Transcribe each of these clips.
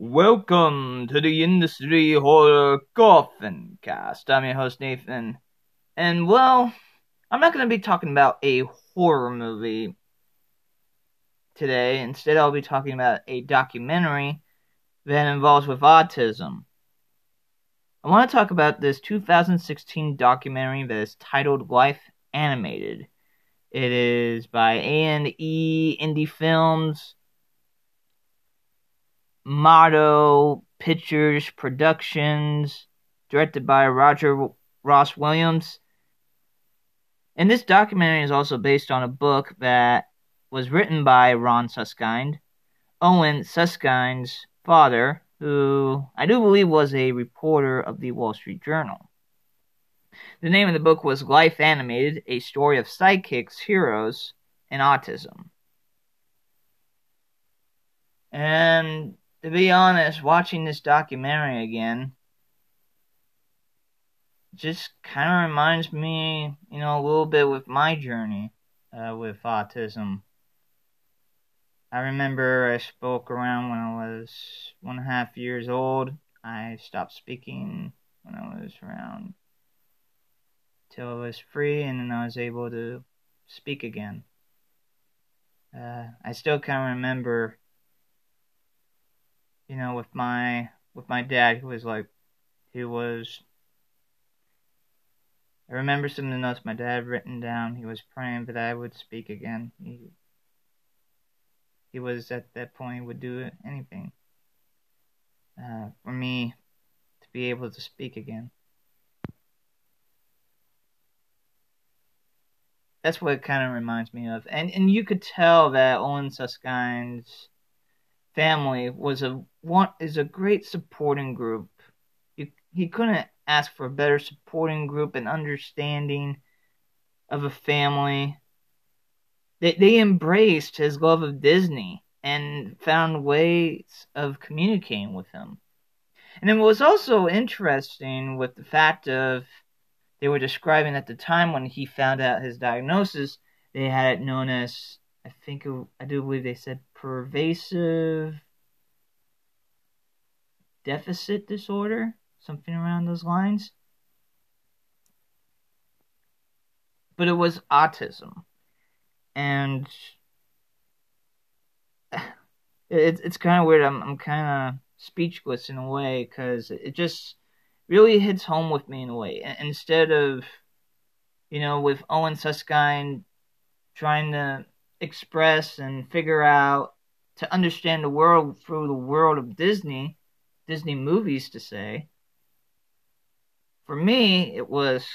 Welcome to the Industry Horror Coffin Cast. I'm your host Nathan, and well, I'm not going to be talking about a horror movie today. Instead, I'll be talking about a documentary that involves with autism. I want to talk about this 2016 documentary that is titled Life Animated. It is by A&E Indie Films Motto Pictures Productions, directed by Roger Ross Williams. And this documentary is also based on a book that was written by Ron Suskind, Owen Suskind's father, who I do believe was a reporter of the Wall Street Journal. The name of the book was Life Animated A Story of Sidekicks, Heroes, and Autism. And to be honest, watching this documentary again just kind of reminds me, you know, a little bit with my journey uh, with autism. I remember I spoke around when I was one and a half years old. I stopped speaking when I was around till I was free, and then I was able to speak again. Uh, I still kind of remember you know, with my with my dad, who was like, he was. I remember some of the notes my dad written down. He was praying that I would speak again. He, he was at that point would do anything uh, for me to be able to speak again. That's what it kind of reminds me of, and and you could tell that Owen Suskind's family was a is a great supporting group. He, he couldn't ask for a better supporting group and understanding of a family. They they embraced his love of Disney and found ways of communicating with him. And it was also interesting with the fact of they were describing at the time when he found out his diagnosis, they had it known as I think I do believe they said pervasive deficit disorder, something around those lines. But it was autism. And it's it's kind of weird. I'm I'm kind of speechless in a way because it just really hits home with me in a way. Instead of, you know, with Owen Suskind trying to express and figure out to understand the world through the world of Disney, Disney movies to say. For me, it was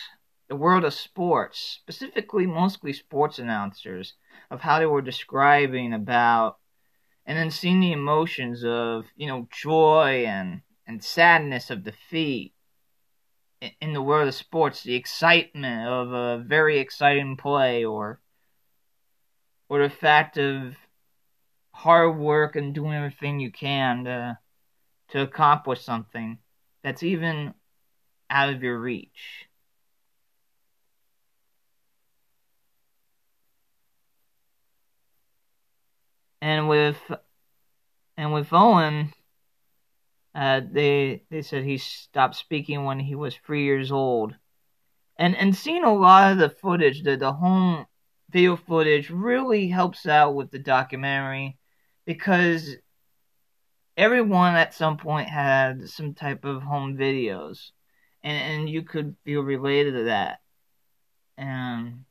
the world of sports, specifically mostly sports announcers, of how they were describing about and then seeing the emotions of, you know, joy and, and sadness of defeat in the world of sports, the excitement of a very exciting play or or the fact of hard work and doing everything you can to to accomplish something that's even out of your reach. And with and with Owen, uh, they they said he stopped speaking when he was three years old, and and seeing a lot of the footage, the the home video footage really helps out with the documentary because everyone at some point had some type of home videos and, and you could feel related to that. And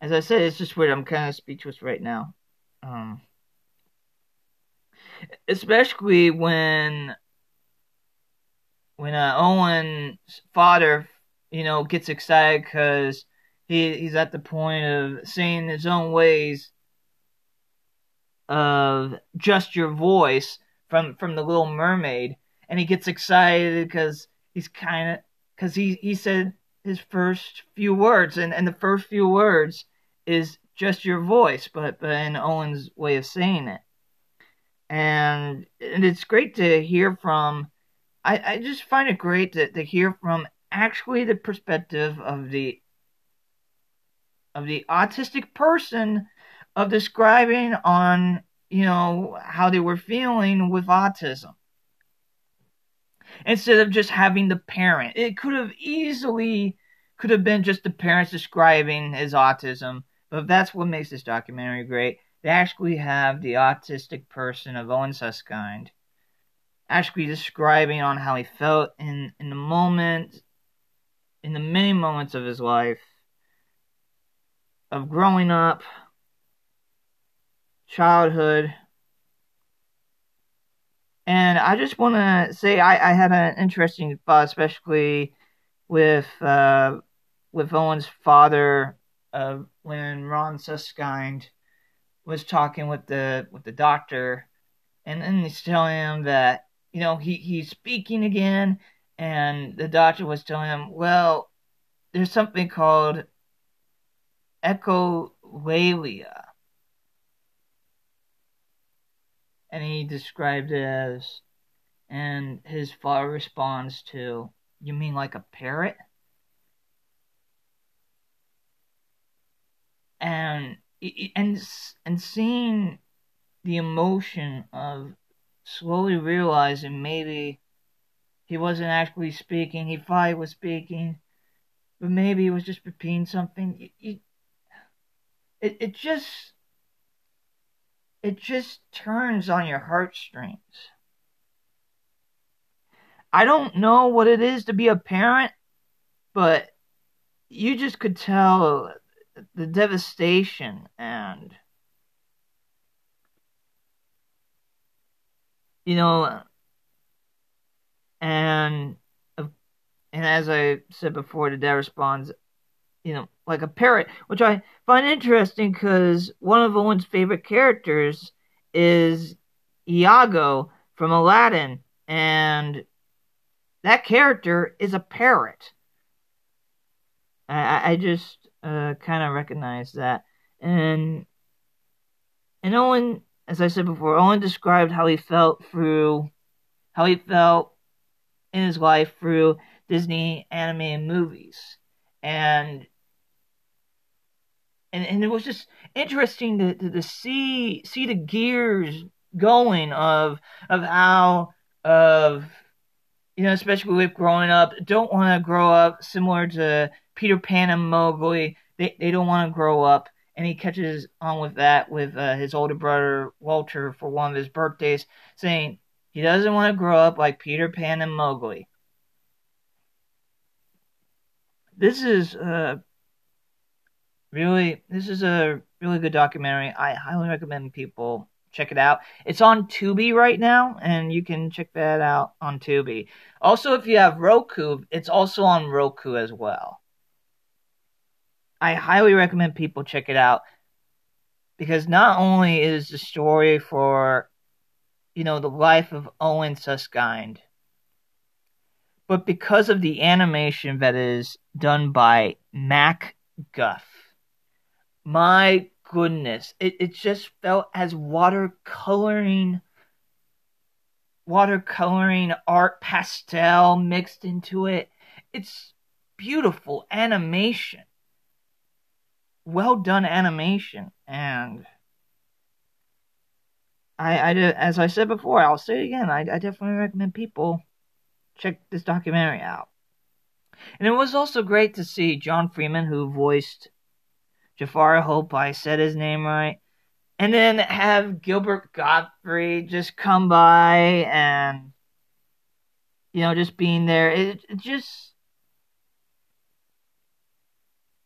as i said it's just weird. I'm kind of speechless right now. Um, especially when when uh, owen's father you know gets excited because he he's at the point of seeing his own ways of just your voice from from the Little Mermaid, and he gets excited because he's kind of because he he said his first few words, and and the first few words is just your voice, but but in Owen's way of saying it, and and it's great to hear from. I I just find it great to to hear from actually the perspective of the of the autistic person of describing on you know, how they were feeling with autism. Instead of just having the parent. It could have easily could have been just the parents describing his autism, but that's what makes this documentary great. They actually have the autistic person of Owen Suskind actually describing on how he felt in, in the moment, in the many moments of his life of growing up, childhood. And I just want to say I, I had an interesting thought, especially with uh, with Owen's father uh, when Ron Suskind was talking with the with the doctor, and then he's telling him that you know he he's speaking again, and the doctor was telling him, well, there's something called echolalia. And he described it as, and his father responds to, You mean like a parrot? And and and seeing the emotion of slowly realizing maybe he wasn't actually speaking, he thought he was speaking, but maybe he was just repeating something. It, it just it just turns on your heartstrings. I don't know what it is to be a parent, but you just could tell the devastation and you know and and as I said before, the dad responds, you know, like a parrot, which I find interesting because one of Owen's favorite characters is Iago from Aladdin, and that character is a parrot. I, I just uh, kind of recognize that. And and Owen, as I said before, Owen described how he felt through how he felt in his life through Disney animated movies, and and and it was just interesting to, to, to see see the gears going of of how of you know especially with growing up don't want to grow up similar to Peter Pan and Mowgli. They they don't want to grow up. And he catches on with that with uh, his older brother Walter for one of his birthdays saying he doesn't want to grow up like Peter Pan and Mowgli. This is uh really this is a really good documentary. I highly recommend people check it out. It's on Tubi right now, and you can check that out on Tubi. Also, if you have Roku, it's also on Roku as well. I highly recommend people check it out because not only is the story for you know the life of Owen Suskind but because of the animation that is done by Mac Guff, my goodness, it, it just felt as watercoloring watercoloring art pastel mixed into it. It's beautiful animation. Well done animation and I, I as I said before, I'll say it again. I, I definitely recommend people check this documentary out. And it was also great to see John Freeman, who voiced Jafar. Hope I said his name right. And then have Gilbert Gottfried just come by and, you know, just being there. It, it just,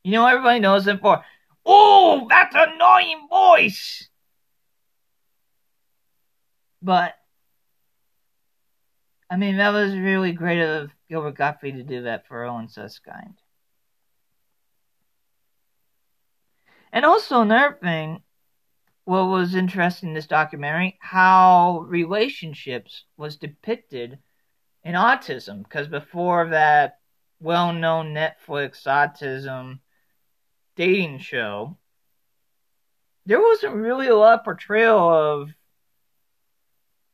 you know, everybody knows him for, oh, that annoying voice. But I mean, that was really great of Gilbert Gottfried to do that for Owen Suskind. And also another thing, what was interesting in this documentary, how relationships was depicted in autism. Because before that well-known Netflix autism dating show, there wasn't really a lot of portrayal of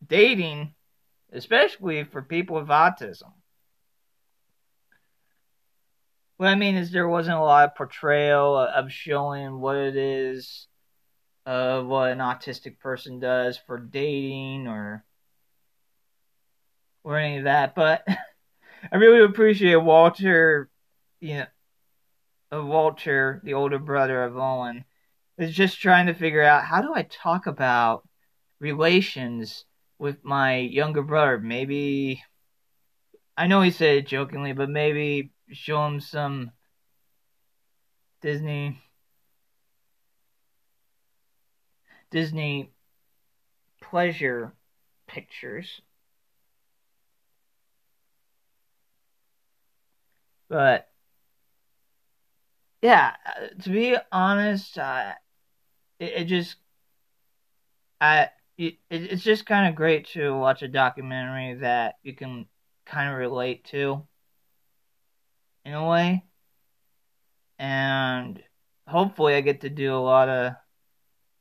dating especially for people with autism. What I mean is, there wasn't a lot of portrayal of showing what it is of what an autistic person does for dating or or any of that. But I really appreciate Walter, you know, of Walter, the older brother of Owen, is just trying to figure out how do I talk about relations with my younger brother. Maybe I know he said it jokingly, but maybe show him some Disney Disney pleasure pictures. But yeah, uh, to be honest, uh, it, it just I it, it's just kind of great to watch a documentary that you can kind of relate to in a way, and hopefully I get to do a lot of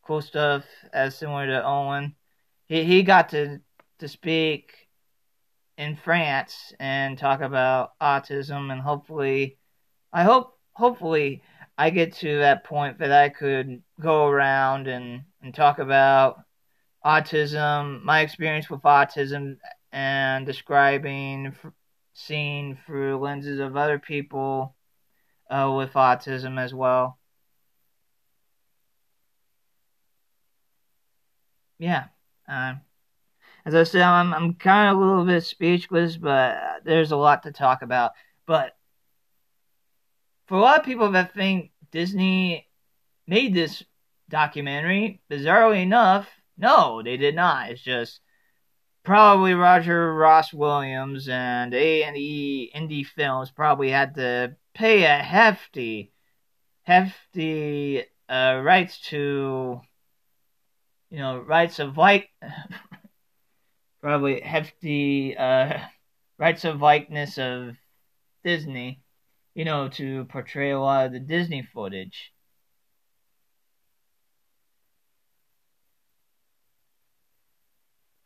cool stuff as similar to Owen. He he got to to speak in France and talk about autism and hopefully I hope hopefully I get to that point that I could go around and, and talk about autism, my experience with autism and describing seeing through lenses of other people uh, with autism as well. yeah, uh, as I said, I'm I'm kind of a little bit speechless, but there's a lot to talk about. But for a lot of people that think Disney made this documentary, bizarrely enough, no, they did not. It's just probably Roger Ross Williams and A and E Indie Films probably had to pay a hefty, hefty uh, rights to you know, rights of like probably hefty uh, rights of likeness of Disney, you know, to portray a lot of the Disney footage.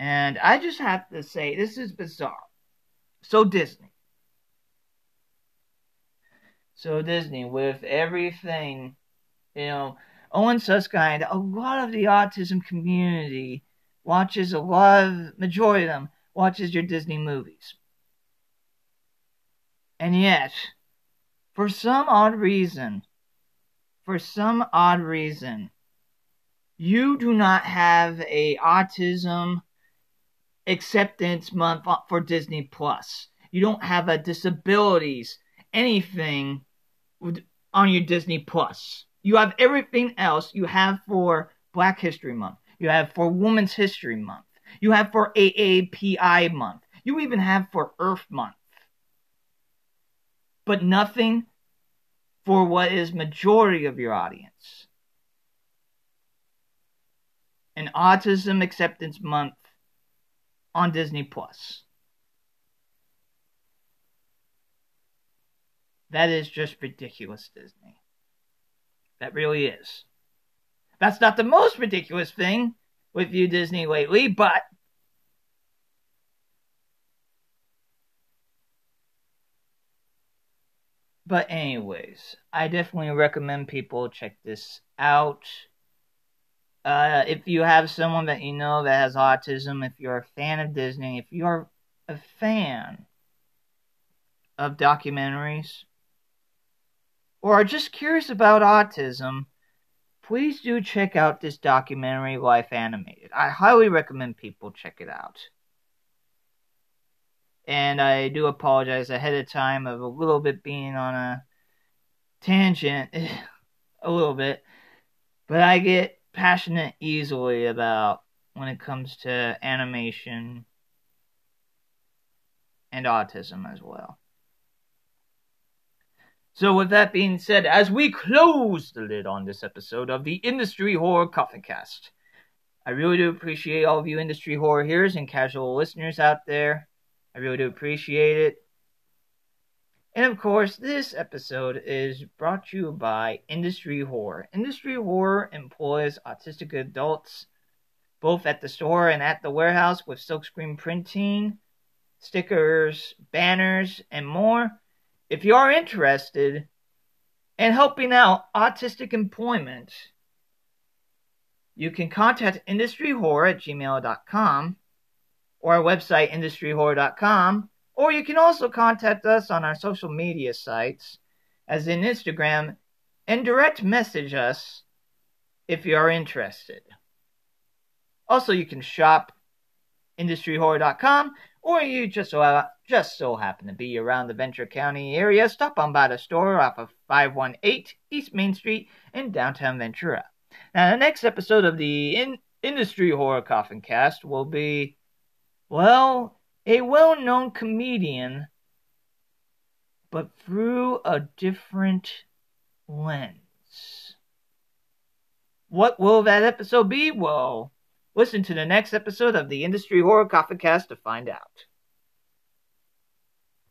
And I just have to say, this is bizarre. So Disney. So Disney, with everything, you know, Owen Suskind, a lot of the autism community watches a lot of, majority of them, watches your Disney movies. And yet, for some odd reason, for some odd reason, you do not have a autism acceptance month for Disney Plus. You don't have a disabilities anything on your Disney Plus. You have everything else you have for Black History Month. You have for Women's History Month. You have for AAPI Month. You even have for Earth Month. But nothing for what is majority of your audience. An Autism Acceptance Month on Disney Plus. That is just ridiculous, Disney. That really is. That's not the most ridiculous thing with you, Disney, lately, but. But, anyways, I definitely recommend people check this out. Uh, if you have someone that you know that has autism, if you're a fan of Disney, if you're a fan of documentaries, or are just curious about autism, please do check out this documentary, Life Animated. I highly recommend people check it out. And I do apologize ahead of time of a little bit being on a tangent, a little bit, but I get passionate easily about when it comes to animation and autism as well. So, with that being said, as we close the lid on this episode of the Industry Horror Coffin Cast, I really do appreciate all of you industry horror hearers and casual listeners out there. I really do appreciate it. And of course, this episode is brought to you by Industry Horror. Industry Horror employs autistic adults both at the store and at the warehouse with silkscreen printing, stickers, banners, and more if you are interested in helping out autistic employment, You can contact industryhorror at gmail.com or our website, industryhorror.com, or you can also contact us on our social media sites, as in Instagram, and direct message us if you are interested. Also, you can shop industryhorror.com, or you just so, just so happen to be around the Ventura County area, stop on by the store off of 518 East Main Street in downtown Ventura. Now, the next episode of the in- Industry Horror Coffin Cast will be, well, a well known comedian, but through a different lens. What will that episode be? Well, listen to the next episode of the Industry Horror Coffee Cast to find out.